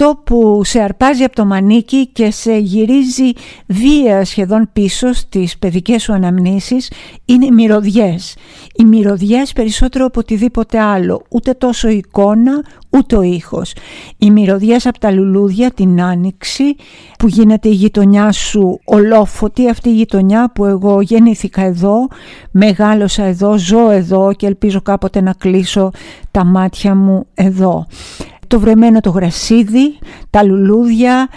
αυτό που σε αρπάζει από το μανίκι και σε γυρίζει βία σχεδόν πίσω στις παιδικές σου αναμνήσεις είναι οι μυρωδιές. Οι μυρωδιές περισσότερο από οτιδήποτε άλλο, ούτε τόσο η εικόνα, ούτε ο ήχος. Οι μυρωδιές από τα λουλούδια την άνοιξη που γίνεται η γειτονιά σου ολόφωτη, αυτή η γειτονιά που εγώ γεννήθηκα εδώ, μεγάλωσα εδώ, ζω εδώ και ελπίζω κάποτε να κλείσω τα μάτια μου εδώ το βρεμένο το γρασίδι, τα λουλούδια,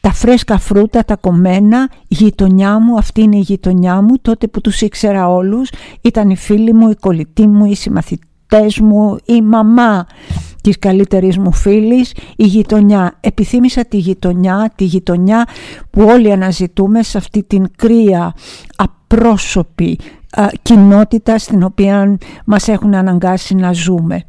τα φρέσκα φρούτα, τα κομμένα, η γειτονιά μου, αυτή είναι η γειτονιά μου, τότε που τους ήξερα όλους, ήταν οι φίλοι μου, οι κολλητοί μου, οι συμμαθητές μου, η μαμά της καλύτερης μου φίλης, η γειτονιά. Επιθύμησα τη γειτονιά, τη γειτονιά που όλοι αναζητούμε σε αυτή την κρύα, απρόσωπη, κοινότητα στην οποία μας έχουν αναγκάσει να ζούμε.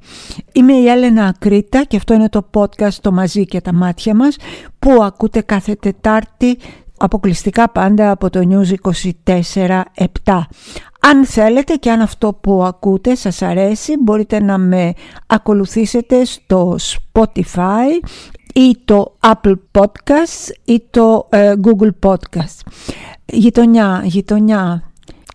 Είμαι η Έλενα Ακρίτα και αυτό είναι το podcast «Το μαζί και τα μάτια μας» που ακούτε κάθε Τετάρτη αποκλειστικά πάντα από το News 24-7. Αν θέλετε και αν αυτό που ακούτε σας αρέσει μπορείτε να με ακολουθήσετε στο Spotify ή το Apple Podcasts ή το ε, Google Podcasts. Γειτονιά, γειτονιά,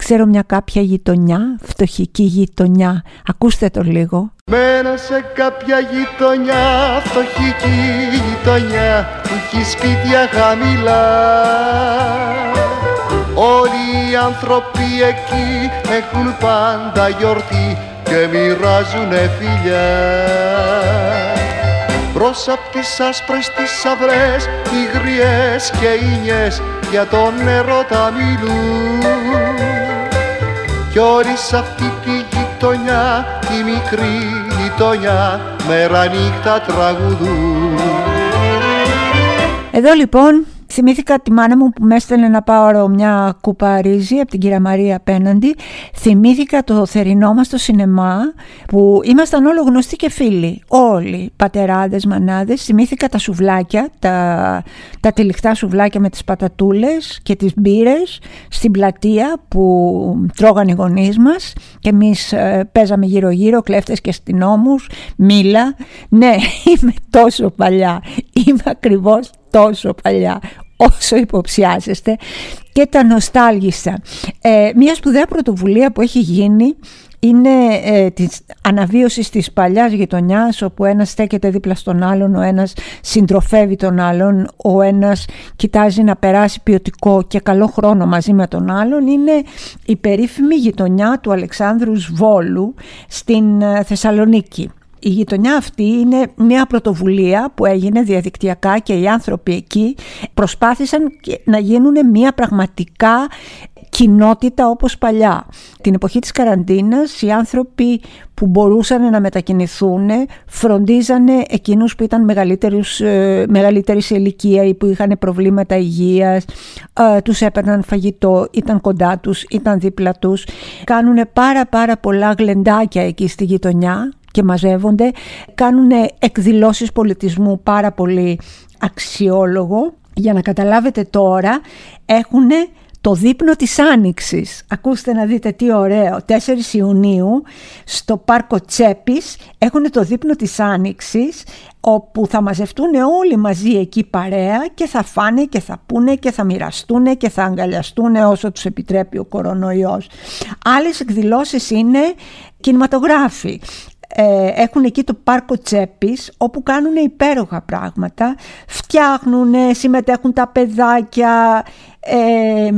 Ξέρω μια κάποια γειτονιά, φτωχική γειτονιά. Ακούστε το λίγο. Μένω σε κάποια γειτονιά, φτωχική γειτονιά που έχει σπίτια χαμηλά. Όλοι οι άνθρωποι εκεί έχουν πάντα γιορτή και μοιράζουνε φιλιά. Μπρος απ' τις άσπρες τις αυρές, οι γριές και οι νιές για τον νερό τα μιλούν κι όλοι σ' αυτή τη γειτονιά, τη μικρή γειτονιά, μέρα νύχτα τραγουδούν. Εδώ λοιπόν Θυμήθηκα τη μάνα μου που με έστελνε να πάρω μια κούπα ρύζι από την κυρία Μαρία απέναντι. Θυμήθηκα το θερινό μας στο σινεμά που ήμασταν όλο γνωστοί και φίλοι. Όλοι, πατεράδες, μανάδες. Θυμήθηκα τα σουβλάκια, τα, τα τυλιχτά σουβλάκια με τις πατατούλες και τις μπύρες στην πλατεία που τρώγαν οι γονείς μας και εμείς ε, παίζαμε γύρω γύρω κλέφτες και αστυνόμους, μήλα. Ναι, είμαι τόσο παλιά, είμαι ακριβώς τόσο παλιά όσο υποψιάζεστε και τα νοστάλγησα. Ε, μια σπουδαία πρωτοβουλία που έχει γίνει είναι ε, της αναβίωσης της παλιάς γειτονιάς όπου ένας στέκεται δίπλα στον άλλον, ο ένας συντροφεύει τον άλλον, ο ένας κοιτάζει να περάσει ποιοτικό και καλό χρόνο μαζί με τον άλλον είναι η περίφημη γειτονιά του Αλεξάνδρου Βόλου στην ε, Θεσσαλονίκη. Η γειτονιά αυτή είναι μια πρωτοβουλία που έγινε διαδικτυακά και οι άνθρωποι εκεί προσπάθησαν να γίνουν μια πραγματικά κοινότητα όπως παλιά. Την εποχή της καραντίνας οι άνθρωποι που μπορούσαν να μετακινηθούν φροντίζανε εκείνους που ήταν ε, μεγαλύτεροι σε ηλικία ή που είχαν προβλήματα υγείας, ε, τους έπαιρναν φαγητό, ήταν κοντά τους, ήταν δίπλα τους. Κάνουν πάρα πάρα πολλά γλεντάκια εκεί στη γειτονιά και μαζεύονται, κάνουν εκδηλώσεις πολιτισμού πάρα πολύ αξιόλογο. Για να καταλάβετε τώρα, έχουν το δείπνο της Άνοιξης. Ακούστε να δείτε τι ωραίο. 4 Ιουνίου στο πάρκο Τσέπης έχουν το δείπνο της Άνοιξης όπου θα μαζευτούν όλοι μαζί εκεί παρέα και θα φάνε και θα πούνε και θα μοιραστούν και θα αγκαλιαστούν όσο τους επιτρέπει ο κορονοϊός. Άλλες εκδηλώσεις είναι κινηματογράφοι. Ε, έχουν εκεί το πάρκο Τσέπης όπου κάνουν υπέροχα πράγματα, φτιάχνουν, συμμετέχουν τα παιδάκια, ε,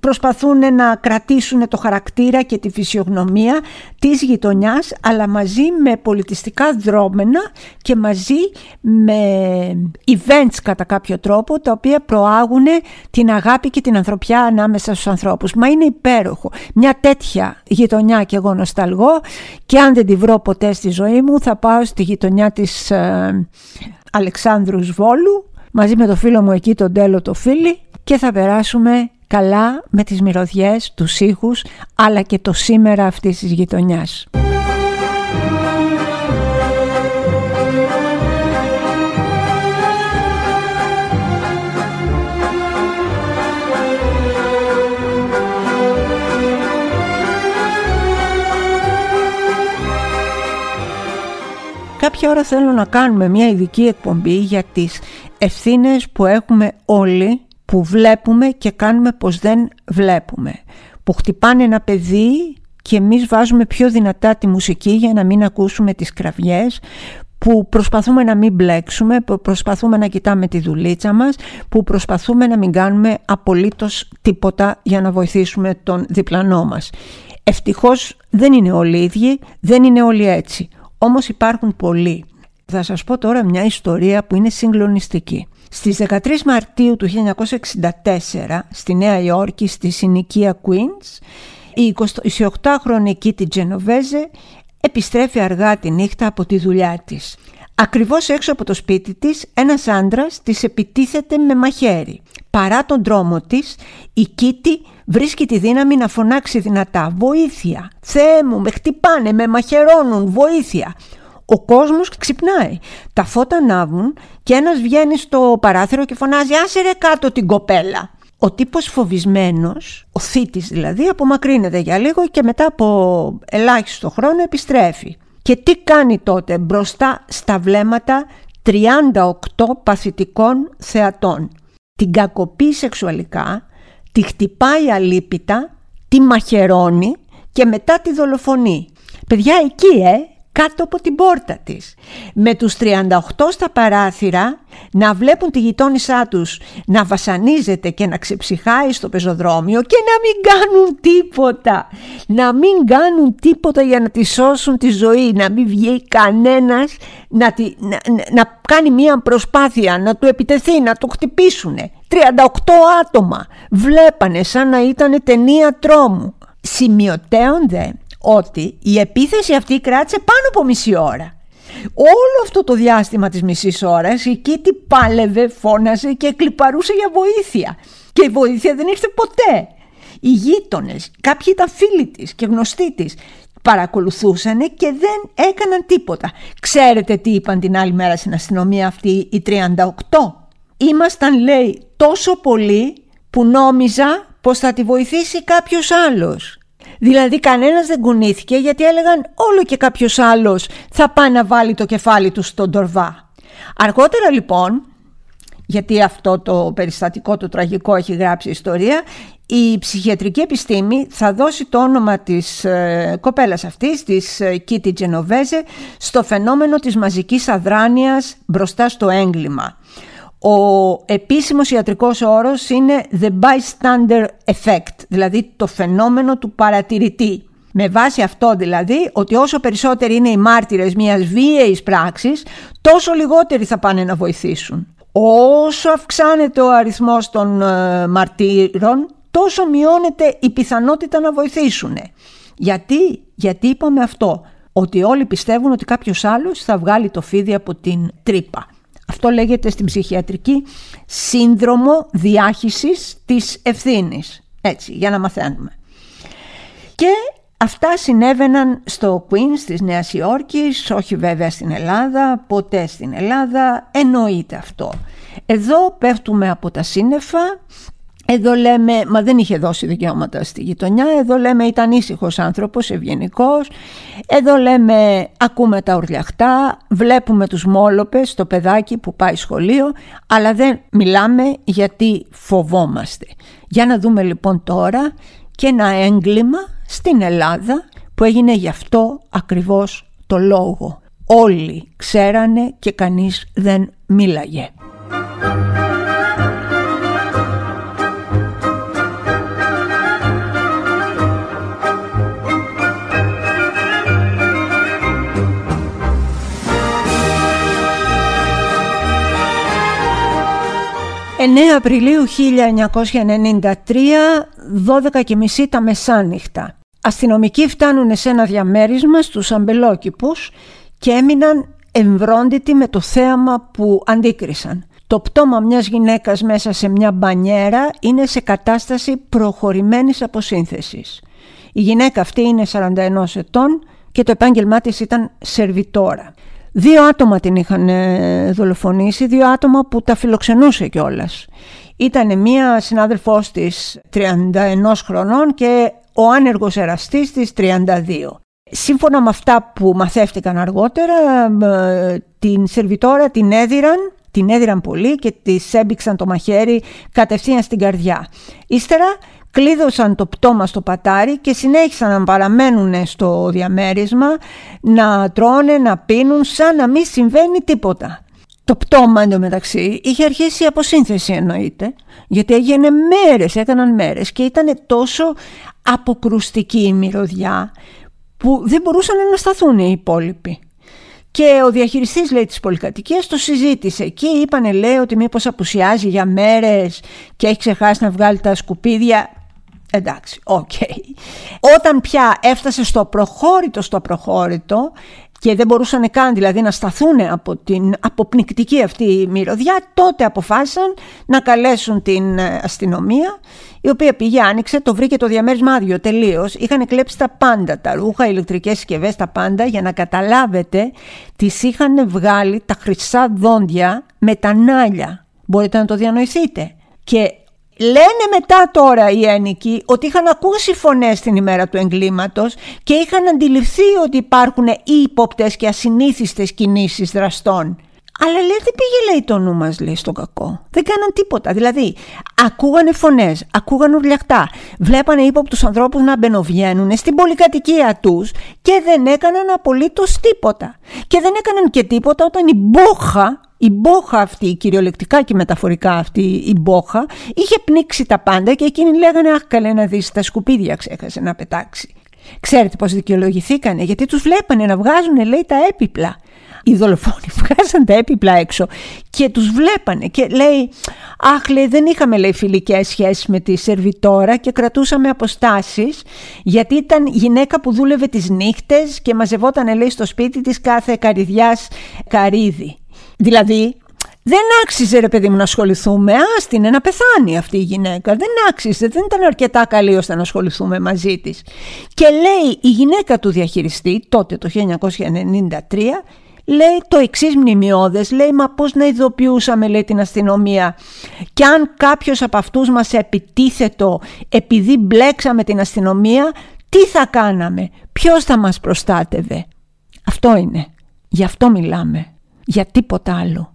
προσπαθούν να κρατήσουν το χαρακτήρα και τη φυσιογνωμία της γειτονιάς αλλά μαζί με πολιτιστικά δρόμενα και μαζί με events κατά κάποιο τρόπο τα οποία προάγουν την αγάπη και την ανθρωπιά ανάμεσα στους ανθρώπους. Μα είναι υπέροχο. Μια τέτοια γειτονιά και εγώ νοσταλγώ και αν δεν τη βρω ποτέ στη ζωή μου θα πάω στη γειτονιά της ε, Αλεξάνδρους Βόλου μαζί με το φίλο μου εκεί τον Τέλο το φίλι και θα περάσουμε καλά με τις μυρωδιές, τους ήχους, αλλά και το σήμερα αυτής της γειτονιάς. κάποια ώρα θέλω να κάνουμε μια ειδική εκπομπή για τις ευθύνες που έχουμε όλοι που βλέπουμε και κάνουμε πως δεν βλέπουμε. Που χτυπάνε ένα παιδί και εμείς βάζουμε πιο δυνατά τη μουσική για να μην ακούσουμε τις κραυγές που προσπαθούμε να μην μπλέξουμε, που προσπαθούμε να κοιτάμε τη δουλίτσα μας, που προσπαθούμε να μην κάνουμε απολύτως τίποτα για να βοηθήσουμε τον διπλανό μας. Ευτυχώς δεν είναι όλοι ίδιοι, δεν είναι όλοι έτσι. Όμως υπάρχουν πολλοί. Θα σας πω τώρα μια ιστορία που είναι συγκλονιστική. Στις 13 Μαρτίου του 1964 στη Νέα Υόρκη στη συνοικία Queens η 28χρονη Κίτι Τζενοβέζε επιστρέφει αργά τη νύχτα από τη δουλειά της. Ακριβώς έξω από το σπίτι της ένας άντρας της επιτίθεται με μαχαίρι. Παρά τον τρόμο της, η Κίτι βρίσκει τη δύναμη να φωνάξει δυνατά «Βοήθεια! Θεέ μου, με χτυπάνε, με μαχαιρώνουν, βοήθεια!» Ο κόσμος ξυπνάει. Τα φώτα ανάβουν και ένας βγαίνει στο παράθυρο και φωνάζει «Άσε ρε κάτω την κοπέλα!» Ο τύπος φοβισμένος, ο θήτης δηλαδή, απομακρύνεται για λίγο και μετά από ελάχιστο χρόνο επιστρέφει. Και τι κάνει τότε μπροστά στα βλέμματα 38 παθητικών θεατών. Την κακοποιεί σεξουαλικά, τη χτυπάει αλίπητα, τη μαχαιρώνει και μετά τη δολοφονεί. Παιδιά εκεί ε, κάτω από την πόρτα της. Με τους 38 στα παράθυρα να βλέπουν τη γειτόνισά τους να βασανίζεται και να ξεψυχάει στο πεζοδρόμιο και να μην κάνουν τίποτα. Να μην κάνουν τίποτα για να τη σώσουν τη ζωή, να μην βγει κανένας να, τη, να, να κάνει μία προσπάθεια, να του επιτεθεί, να το χτυπήσουνε. 38 άτομα βλέπανε σαν να ήταν ταινία τρόμου. Σημειωτέονται ότι η επίθεση αυτή κράτησε πάνω από μισή ώρα. Όλο αυτό το διάστημα της μισής ώρας η Κίτη πάλευε, φώναζε και κλιπαρούσε για βοήθεια. Και η βοήθεια δεν ήρθε ποτέ. Οι γείτονες, κάποιοι ήταν φίλοι της και γνωστοί της, παρακολουθούσαν και δεν έκαναν τίποτα. Ξέρετε τι είπαν την άλλη μέρα στην αστυνομία αυτή οι 38. Ήμασταν λέει τόσο πολλοί που νόμιζα πως θα τη βοηθήσει κάποιος άλλος. Δηλαδή κανένας δεν κουνήθηκε γιατί έλεγαν όλο και κάποιος άλλος θα πάει να βάλει το κεφάλι του στον τορβά. Αργότερα λοιπόν, γιατί αυτό το περιστατικό το τραγικό έχει γράψει ιστορία, η ψυχιατρική επιστήμη θα δώσει το όνομα της ε, κοπέλας αυτής, της ε, Κίτι Τζενοβέζε, στο φαινόμενο της μαζικής αδράνειας μπροστά στο έγκλημα. Ο επίσημος ιατρικός όρος είναι the bystander effect, δηλαδή το φαινόμενο του παρατηρητή. Με βάση αυτό δηλαδή ότι όσο περισσότεροι είναι οι μάρτυρες μιας βίαιης πράξης, τόσο λιγότεροι θα πάνε να βοηθήσουν. Όσο αυξάνεται ο αριθμός των ε, μαρτύρων, τόσο μειώνεται η πιθανότητα να βοηθήσουν. Γιατί, γιατί είπαμε αυτό, ότι όλοι πιστεύουν ότι κάποιος άλλος θα βγάλει το φίδι από την τρύπα. Αυτό λέγεται στην ψυχιατρική σύνδρομο διάχυσης της ευθύνης. Έτσι, για να μαθαίνουμε. Και αυτά συνέβαιναν στο Queens της Νέας Υόρκης, όχι βέβαια στην Ελλάδα, ποτέ στην Ελλάδα, εννοείται αυτό. Εδώ πέφτουμε από τα σύννεφα εδώ λέμε, μα δεν είχε δώσει δικαιώματα στη γειτονιά, εδώ λέμε ήταν ήσυχος άνθρωπος, ευγενικός. Εδώ λέμε ακούμε τα ουρλιαχτά, βλέπουμε τους μόλοπες, το παιδάκι που πάει σχολείο, αλλά δεν μιλάμε γιατί φοβόμαστε. Για να δούμε λοιπόν τώρα και ένα έγκλημα στην Ελλάδα που έγινε γι' αυτό ακριβώς το λόγο. Όλοι ξέρανε και κανείς δεν μίλαγε. 9 Απριλίου 1993, 12 και μισή τα μεσάνυχτα. Αστυνομικοί φτάνουν σε ένα διαμέρισμα στους αμπελόκηπους και έμειναν εμβρόντιτοι με το θέαμα που αντίκρισαν. Το πτώμα μιας γυναίκας μέσα σε μια μπανιέρα είναι σε κατάσταση προχωρημένης αποσύνθεσης. Η γυναίκα αυτή είναι 41 ετών και το επάγγελμά της ήταν σερβιτόρα. Δύο άτομα την είχαν ε, δολοφονήσει, δύο άτομα που τα φιλοξενούσε κιόλας. Ήταν μία συνάδελφός της 31 χρονών και ο άνεργος εραστής της 32. Σύμφωνα με αυτά που μαθεύτηκαν αργότερα, ε, την σερβιτόρα την έδιραν, την έδιραν πολύ και της έμπηξαν το μαχαίρι κατευθείαν στην καρδιά. Ύστερα κλείδωσαν το πτώμα στο πατάρι και συνέχισαν να παραμένουν στο διαμέρισμα, να τρώνε, να πίνουν σαν να μην συμβαίνει τίποτα. Το πτώμα εντωμεταξύ είχε αρχίσει η αποσύνθεση εννοείται, γιατί έγινε μέρες, έκαναν μέρες και ήταν τόσο αποκρουστική η μυρωδιά που δεν μπορούσαν να σταθούν οι υπόλοιποι. Και ο διαχειριστής λέει της πολυκατοικίας το συζήτησε και είπανε λέει ότι μήπως απουσιάζει για μέρες και έχει ξεχάσει να βγάλει τα σκουπίδια. Εντάξει, οκ. Όταν πια έφτασε στο απροχώρητο στο απροχώρητο και δεν μπορούσαν καν δηλαδή να σταθούν από την αποπνικτική αυτή μυρωδιά, τότε αποφάσισαν να καλέσουν την ε, αστυνομία, η οποία πήγε, άνοιξε, το βρήκε το διαμέρισμα άδειο τελείως. Είχαν κλέψει τα πάντα, τα ρούχα, ηλεκτρικές συσκευές, τα πάντα, για να καταλάβετε, τις είχαν βγάλει τα χρυσά δόντια με τα νάλια. Μπορείτε να το διανοηθείτε. Και Λένε μετά τώρα οι ένικοι ότι είχαν ακούσει φωνές την ημέρα του εγκλήματος και είχαν αντιληφθεί ότι υπάρχουν ύποπτες και ασυνήθιστες κινήσεις δραστών. Αλλά λέει δεν πήγε λέει το νου μας λέει στο κακό. Δεν κάναν τίποτα. Δηλαδή ακούγανε φωνές, ακούγανε ουρλιαχτά. Βλέπανε ύποπτους ανθρώπους να μπαινοβγαίνουν στην πολυκατοικία τους και δεν έκαναν απολύτως τίποτα. Και δεν έκαναν και τίποτα όταν η μπόχα η μπόχα αυτή, κυριολεκτικά και μεταφορικά αυτή η μπόχα, είχε πνίξει τα πάντα και εκείνοι λέγανε «Αχ καλέ να δεις τα σκουπίδια ξέχασε να πετάξει». Ξέρετε πώς δικαιολογηθήκανε, γιατί τους βλέπανε να βγάζουν λέει τα έπιπλα. Οι δολοφόνοι βγάζαν τα έπιπλα έξω και τους βλέπανε και λέει «Αχ λέει δεν είχαμε λέει φιλικές σχέσεις με τη σερβιτόρα και κρατούσαμε αποστάσεις γιατί ήταν γυναίκα που δούλευε τις νύχτες και μαζευόταν λέει στο σπίτι της κάθε καρυδιάς καρύδι». Δηλαδή, δεν άξιζε ρε παιδί μου να ασχοληθούμε, άστινε να πεθάνει αυτή η γυναίκα. Δεν άξιζε, δεν ήταν αρκετά καλή ώστε να ασχοληθούμε μαζί της. Και λέει η γυναίκα του διαχειριστή, τότε το 1993, λέει το εξής μνημειώδες, λέει μα πώς να ειδοποιούσαμε λέει την αστυνομία και αν κάποιος από αυτούς μας επιτίθετο επειδή μπλέξαμε την αστυνομία, τι θα κάναμε, ποιος θα μας προστάτευε; Αυτό είναι, γι' αυτό μιλάμε για τίποτα άλλο.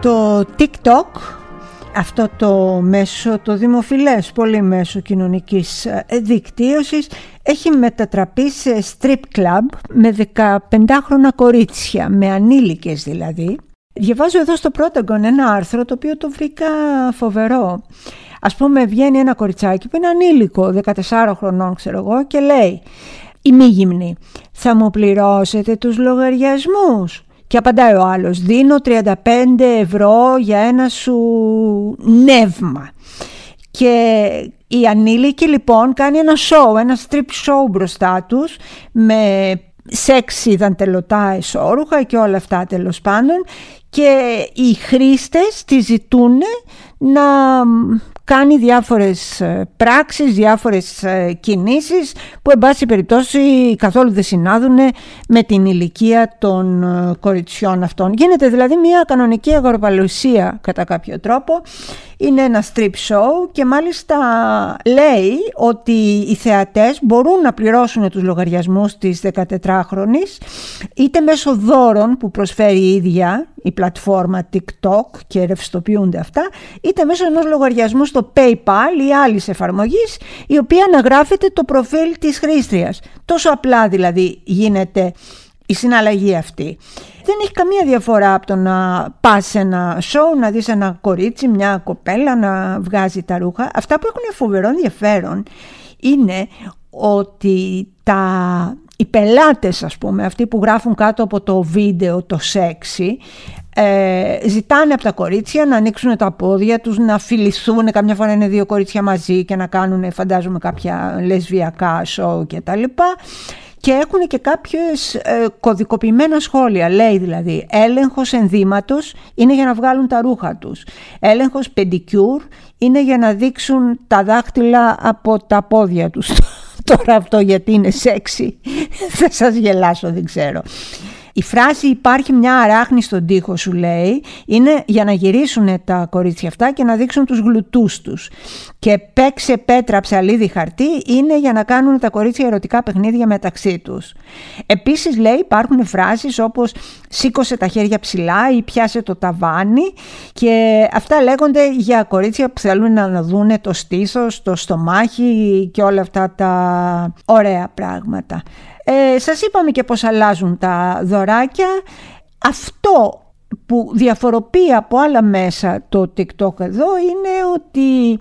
Το TikTok αυτό το μέσο, το δημοφιλές πολύ μέσο κοινωνικής ε, δικτύωσης έχει μετατραπεί σε strip club με 15χρονα κορίτσια, με ανήλικες δηλαδή. Διαβάζω εδώ στο Πρόταγκον ένα άρθρο το οποίο το βρήκα φοβερό. Ας πούμε βγαίνει ένα κοριτσάκι που είναι ανήλικο, 14 χρονών ξέρω εγώ και λέει «Η μη γυμνή, θα μου πληρώσετε τους λογαριασμούς» Και απαντάει ο άλλος, δίνω 35 ευρώ για ένα σου νεύμα. Και η ανήλικη λοιπόν κάνει ένα show, ένα strip show μπροστά τους με σεξι δαντελωτά εσώρουχα και όλα αυτά τέλος πάντων και οι χρήστες τη ζητούν να κάνει διάφορες ε, πράξεις, διάφορες ε, κινήσεις που εν πάση περιπτώσει καθόλου δεν συνάδουν με την ηλικία των ε, κοριτσιών αυτών. Γίνεται δηλαδή μια κανονική αγοροπαλουσία κατά κάποιο τρόπο είναι ένα strip show και μάλιστα λέει ότι οι θεατές μπορούν να πληρώσουν τους λογαριασμούς της 14χρονης είτε μέσω δώρων που προσφέρει η ίδια η πλατφόρμα TikTok και ρευστοποιούνται αυτά είτε μέσω ενός λογαριασμού στο PayPal ή άλλης εφαρμογής η οποία αναγράφεται το προφίλ της χρήστριας. Τόσο απλά δηλαδή γίνεται η συναλλαγή αυτή. Δεν έχει καμία διαφορά από το να πας σε ένα σοου, να δεις ένα κορίτσι, μια κοπέλα να βγάζει τα ρούχα. Αυτά που έχουν φοβερό ενδιαφέρον είναι ότι τα, οι πελάτες ας πούμε, αυτοί που γράφουν κάτω από το βίντεο το σεξι, ε, ζητάνε από τα κορίτσια να ανοίξουν τα πόδια τους, να φιληθούν, καμιά φορά είναι δύο κορίτσια μαζί και να κάνουν φαντάζομαι κάποια λεσβιακά σοου και τα λοιπά και έχουν και κάποιες ε, κωδικοποιημένα σχόλια. Λέει δηλαδή έλεγχος ενδύματος είναι για να βγάλουν τα ρούχα τους. Έλεγχος πεντικιούρ είναι για να δείξουν τα δάχτυλα από τα πόδια τους. Τώρα αυτό γιατί είναι σεξι θα σας γελάσω δεν ξέρω. Η φράση υπάρχει μια αράχνη στον τοίχο σου λέει είναι για να γυρίσουν τα κορίτσια αυτά και να δείξουν τους γλουτούς τους. Και παίξε πέτρα ψαλίδι χαρτί είναι για να κάνουν τα κορίτσια ερωτικά παιχνίδια μεταξύ τους. Επίσης λέει υπάρχουν φράσεις όπως σήκωσε τα χέρια ψηλά ή πιάσε το ταβάνι και αυτά λέγονται για κορίτσια που θέλουν να δουν το στήθος, το στομάχι και όλα αυτά τα ωραία πράγματα. Ε, σας είπαμε και πώς αλλάζουν τα δωράκια. Αυτό που διαφοροποιεί από άλλα μέσα το TikTok εδώ είναι ότι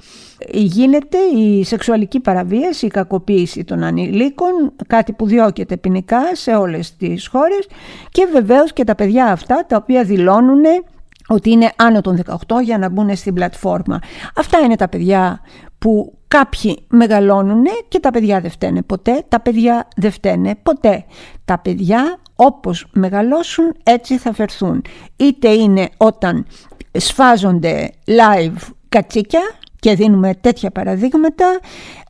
γίνεται η σεξουαλική παραβίαση, η κακοποίηση των ανηλίκων, κάτι που διώκεται ποινικά σε όλες τις χώρες και βεβαίως και τα παιδιά αυτά τα οποία δηλώνουν ότι είναι άνω των 18 για να μπουν στην πλατφόρμα. Αυτά είναι τα παιδιά που κάποιοι μεγαλώνουν και τα παιδιά δεν φταίνε ποτέ, τα παιδιά δεν φταίνε ποτέ. Τα παιδιά όπως μεγαλώσουν έτσι θα φερθούν. Είτε είναι όταν σφάζονται live κατσίκια και δίνουμε τέτοια παραδείγματα,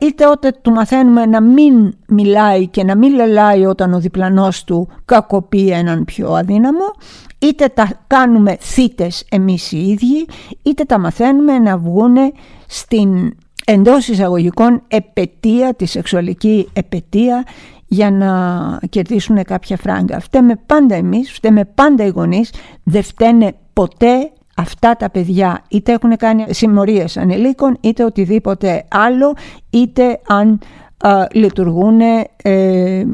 είτε όταν του μαθαίνουμε να μην μιλάει και να μην λελάει όταν ο διπλανός του κακοποιεί έναν πιο αδύναμο, είτε τα κάνουμε θύτες εμείς οι ίδιοι, είτε τα μαθαίνουμε να βγουν στην εντός εισαγωγικών επαιτία, τη σεξουαλική επαιτία για να κερδίσουν κάποια φράγκα. Φταίμε πάντα εμείς, φταίμε πάντα οι γονείς, δεν φταίνε ποτέ αυτά τα παιδιά είτε έχουν κάνει συμμορίες ανηλίκων είτε οτιδήποτε άλλο είτε αν α, λειτουργούν ε,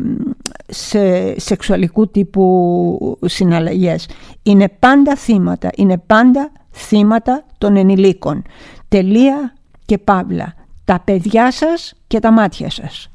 σε σεξουαλικού τύπου συναλλαγές. Είναι πάντα θύματα, είναι πάντα θύματα των ενηλίκων. Τελεία και παύλα. Τα παιδιά σας και τα μάτια σας.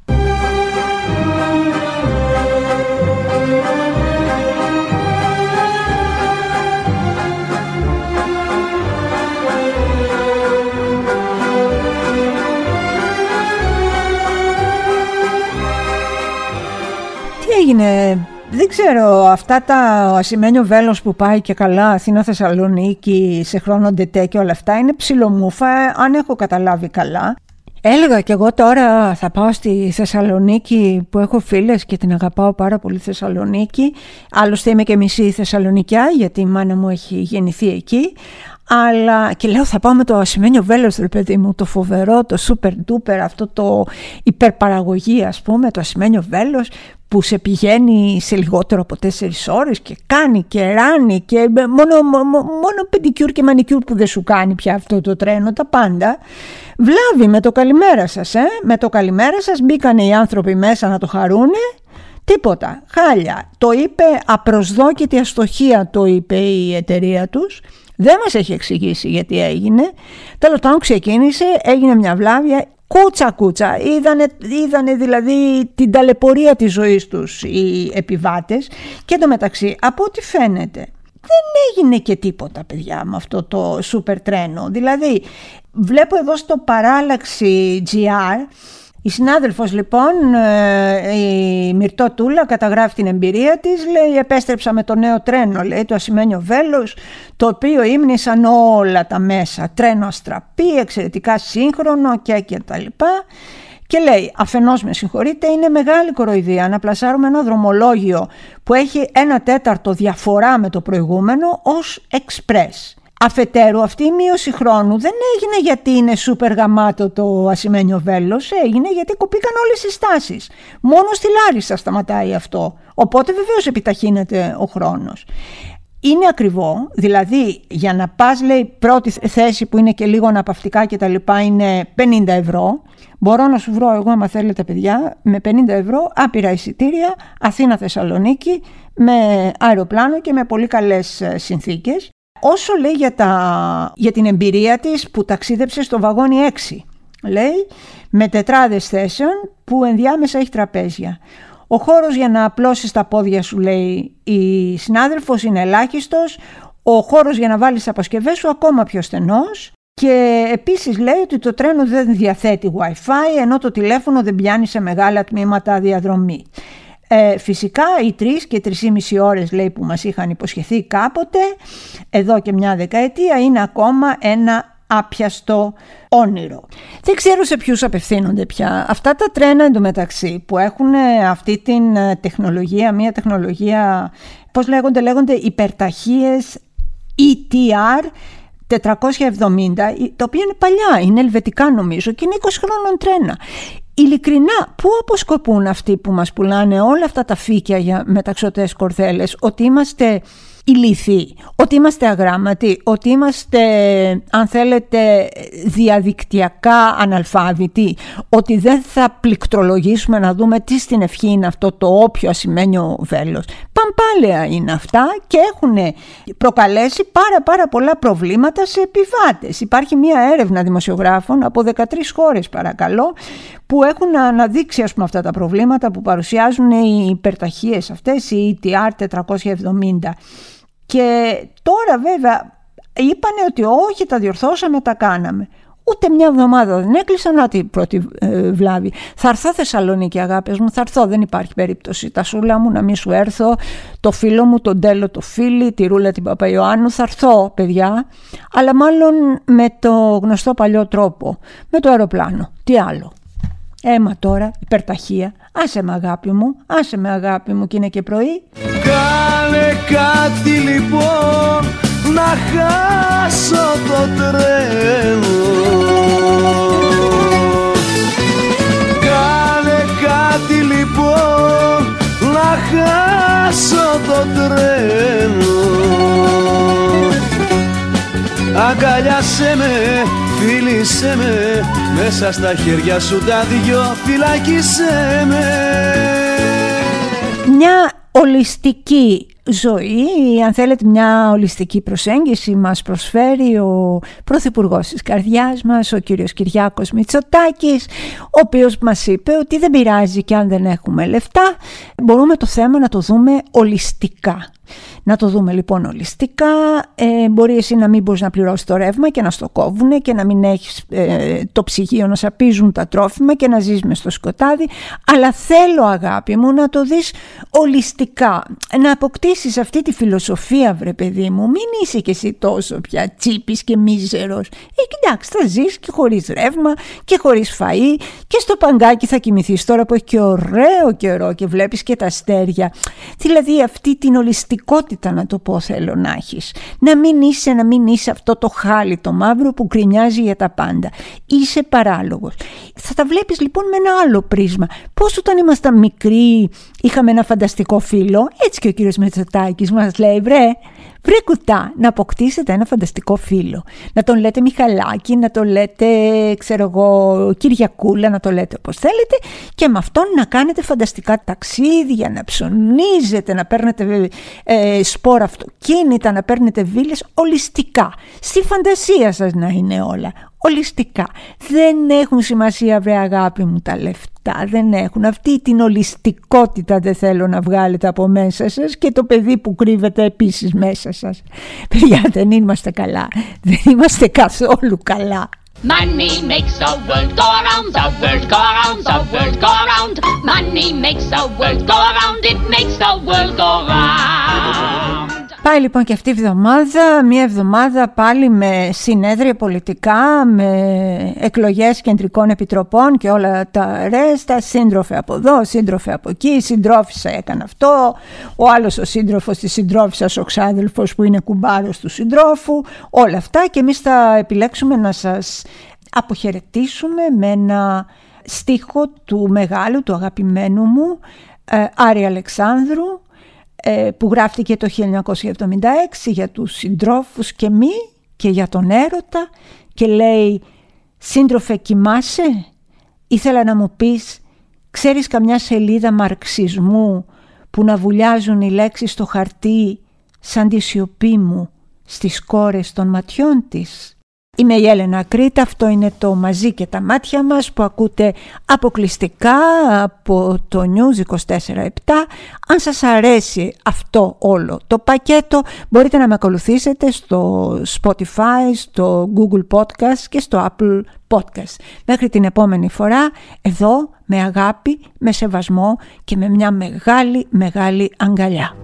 Τι έγινε δεν ξέρω, αυτά τα ασημένιο βέλος που πάει και καλά Αθήνα Θεσσαλονίκη σε χρόνο ντετέ και όλα αυτά είναι ψιλομούφα αν έχω καταλάβει καλά. Έλεγα και εγώ τώρα θα πάω στη Θεσσαλονίκη που έχω φίλες και την αγαπάω πάρα πολύ Θεσσαλονίκη. Άλλωστε είμαι και μισή Θεσσαλονικιά γιατί η μάνα μου έχει γεννηθεί εκεί. Αλλά και λέω θα πάω με το ασημένιο βέλος ρε παιδί μου, το φοβερό, το super duper, αυτό το υπερπαραγωγή ας πούμε, το ασημένιο βέλος που σε πηγαίνει σε λιγότερο από τέσσερις ώρες και κάνει και ράνει και μόνο, μόνο πεντικιούρ και μανικιούρ που δεν σου κάνει πια αυτό το τρένο, τα πάντα. Βλάβη με το καλημέρα σας, ε; με το καλημέρα σας μπήκανε οι άνθρωποι μέσα να το χαρούνε Τίποτα, χάλια. Το είπε απροσδόκητη αστοχία το είπε η εταιρεία τους. Δεν μας έχει εξηγήσει γιατί έγινε. Τέλος πάντων ξεκίνησε, έγινε μια βλάβια, κούτσα κούτσα. Είδανε, είδανε δηλαδή την ταλαιπωρία της ζωής τους οι επιβάτες και το μεταξύ από ό,τι φαίνεται δεν έγινε και τίποτα παιδιά με αυτό το σούπερ τρένο. Δηλαδή βλέπω εδώ στο παράλλαξη GR η συνάδελφος λοιπόν, ε, η Μυρτώ Τούλα, καταγράφει την εμπειρία της, λέει επέστρεψα με το νέο τρένο, λέει το ασημένιο βέλος, το οποίο ύμνησαν όλα τα μέσα, τρένο αστραπή, εξαιρετικά σύγχρονο και και τα λοιπά. Και λέει, αφενός με συγχωρείτε, είναι μεγάλη κοροϊδία να πλασάρουμε ένα δρομολόγιο που έχει ένα τέταρτο διαφορά με το προηγούμενο ως express. Αφετέρου αυτή η μείωση χρόνου δεν έγινε γιατί είναι σούπερ γαμάτο το ασημένιο βέλος, έγινε γιατί κοπήκαν όλες οι στάσεις. Μόνο στη Λάρισα σταματάει αυτό, οπότε βεβαίως επιταχύνεται ο χρόνος. Είναι ακριβό, δηλαδή για να πας λέει πρώτη θέση που είναι και λίγο αναπαυτικά και τα λοιπά είναι 50 ευρώ. Μπορώ να σου βρω εγώ άμα θέλετε παιδιά με 50 ευρώ άπειρα εισιτήρια Αθήνα-Θεσσαλονίκη με αεροπλάνο και με πολύ καλές ε, συνθήκες. Όσο λέει για, τα, για την εμπειρία της που ταξίδεψε στο βαγόνι 6, λέει, με τετράδες θέσεων που ενδιάμεσα έχει τραπέζια. Ο χώρος για να απλώσεις τα πόδια σου, λέει η συνάδελφος, είναι ελάχιστος. Ο χώρος για να βάλεις αποσκευές σου ακόμα πιο στενός. Και επίσης λέει ότι το τρένο δεν διαθέτει Wi-Fi ενώ το τηλέφωνο δεν πιάνει σε μεγάλα τμήματα διαδρομή. Ε, φυσικά οι τρεις και τρεις ή μισή ώρες λέει που μας είχαν υποσχεθεί κάποτε εδώ και μια δεκαετία είναι ακόμα ένα άπιαστο όνειρο. Δεν ξέρω σε ποιους απευθύνονται πια. Αυτά τα τρένα εντωμεταξύ που έχουν αυτή την ε, τεχνολογία, μια τεχνολογία, πώς λέγονται, λέγονται υπερταχείες ETR 470, τα οποία είναι παλιά, είναι ελβετικά νομίζω και είναι 20 χρόνων τρένα. Ειλικρινά, πού αποσκοπούν αυτοί που μας πουλάνε όλα αυτά τα φύκια για μεταξωτές κορδέλες, ότι είμαστε ηλίθιοι, ότι είμαστε αγράμματοι, ότι είμαστε αν θέλετε διαδικτυακά αναλφάβητοι, ότι δεν θα πληκτρολογήσουμε να δούμε τι στην ευχή είναι αυτό το όποιο ασημένιο βέλος. Παμπάλαια είναι αυτά και έχουν προκαλέσει πάρα πάρα πολλά προβλήματα σε επιβάτες. Υπάρχει μια έρευνα δημοσιογράφων από 13 χώρες παρακαλώ που έχουν αναδείξει ας πούμε, αυτά τα προβλήματα που παρουσιάζουν οι υπερταχείες αυτές, οι ETR 470. Και τώρα βέβαια είπανε ότι όχι τα διορθώσαμε, τα κάναμε. Ούτε μια εβδομάδα δεν έκλεισα, να την πρώτη ε, βλάβη. Θα έρθω Θεσσαλονίκη αγάπες μου, θα έρθω, δεν υπάρχει περίπτωση. Τα σούλα μου να μην σου έρθω, το φίλο μου, τον τέλο το φίλι, τη ρούλα την Παπαϊωάννου, θα έρθω παιδιά. Αλλά μάλλον με το γνωστό παλιό τρόπο, με το αεροπλάνο. Τι άλλο. Έμα τώρα, υπερταχεία. Άσε με αγάπη μου, άσε με αγάπη μου και είναι και πρωί. Κάνε κάτι λοιπόν να χάσω το τρένο Κάνε κάτι λοιπόν να χάσω το τρένο Αγκαλιάσέ με, φίλησέ με Μέσα στα χέρια σου τα δυο φυλάκισέ με Μια ολιστική ζωή, αν θέλετε μια ολιστική προσέγγιση μας προσφέρει ο Πρωθυπουργός της καρδιάς μας, ο κύριος Κυριάκος Μητσοτάκης, ο οποίος μας είπε ότι δεν πειράζει και αν δεν έχουμε λεφτά, μπορούμε το θέμα να το δούμε ολιστικά. Να το δούμε λοιπόν ολιστικά. Ε, μπορεί εσύ να μην μπορείς να πληρώσεις το ρεύμα και να στο κόβουν και να μην έχεις ε, το ψυγείο να σαπίζουν τα τρόφιμα και να ζεις μες στο σκοτάδι. Αλλά θέλω αγάπη μου να το δεις ολιστικά. Να αποκτήσεις αυτή τη φιλοσοφία βρε παιδί μου. Μην είσαι και εσύ τόσο πια τσίπης και μίζερος. Ε, κοιτάξτε θα ζεις και χωρίς ρεύμα και χωρίς φαΐ και στο παγκάκι θα κοιμηθείς τώρα που έχει και ωραίο καιρό και βλέπεις και τα αστέρια. Δηλαδή αυτή την ολιστικότητα να το πω θέλω να έχεις. Να μην είσαι, να μην είσαι αυτό το χάλι το μαύρο που κρινιάζει για τα πάντα. Είσαι παράλογος. Θα τα βλέπεις λοιπόν με ένα άλλο πρίσμα. Πώς όταν ήμασταν μικροί είχαμε ένα φανταστικό φίλο, έτσι και ο κύριος Μετσοτάκης μας λέει βρε Βρε κουτά, να αποκτήσετε ένα φανταστικό φίλο. Να τον λέτε Μιχαλάκη, να τον λέτε, ξέρω εγώ, Κυριακούλα, να το λέτε όπως θέλετε και με αυτόν να κάνετε φανταστικά ταξίδια, να ψωνίζετε, να παίρνετε ε, σπόρα αυτοκίνητα, να παίρνετε βίλες, ολιστικά. Στη φαντασία σας να είναι όλα ολιστικά. Δεν έχουν σημασία βρε αγάπη μου τα λεφτά, δεν έχουν. Αυτή την ολιστικότητα δεν θέλω να βγάλετε από μέσα σας και το παιδί που κρύβεται επίσης μέσα σας. Παιδιά δεν είμαστε καλά, δεν είμαστε καθόλου καλά. Money makes the world go around, the world go around, the world go around. Money makes the world go around, it makes the world go round. Πάει λοιπόν και αυτή η εβδομάδα, μια εβδομάδα πάλι με συνέδρια πολιτικά, με εκλογές κεντρικών επιτροπών και όλα τα ρέστα, σύντροφε από εδώ, σύντροφε από εκεί, η συντρόφισσα έκανε αυτό, ο άλλος ο σύντροφος της συντρόφισσας, ο ξάδελφος που είναι κουμπάρος του συντρόφου, όλα αυτά και εμείς θα επιλέξουμε να σας αποχαιρετήσουμε με ένα στίχο του μεγάλου, του αγαπημένου μου, ε, Άρη Αλεξάνδρου, ε, που γράφτηκε το 1976 για τους συντρόφους και μη και για τον έρωτα και λέει «Σύντροφε κοιμάσαι» ήθελα να μου πεις «Ξέρεις καμιά σελίδα μαρξισμού που να βουλιάζουν οι λέξεις στο χαρτί σαν τη σιωπή μου στις κόρες των ματιών της» Είμαι η Έλενα Κρήτα, αυτό είναι το «Μαζί και τα μάτια μας» που ακούτε αποκλειστικά από το News 24-7. Αν σας αρέσει αυτό όλο το πακέτο μπορείτε να με ακολουθήσετε στο Spotify, στο Google Podcast και στο Apple Podcast. Μέχρι την επόμενη φορά, εδώ με αγάπη, με σεβασμό και με μια μεγάλη μεγάλη αγκαλιά.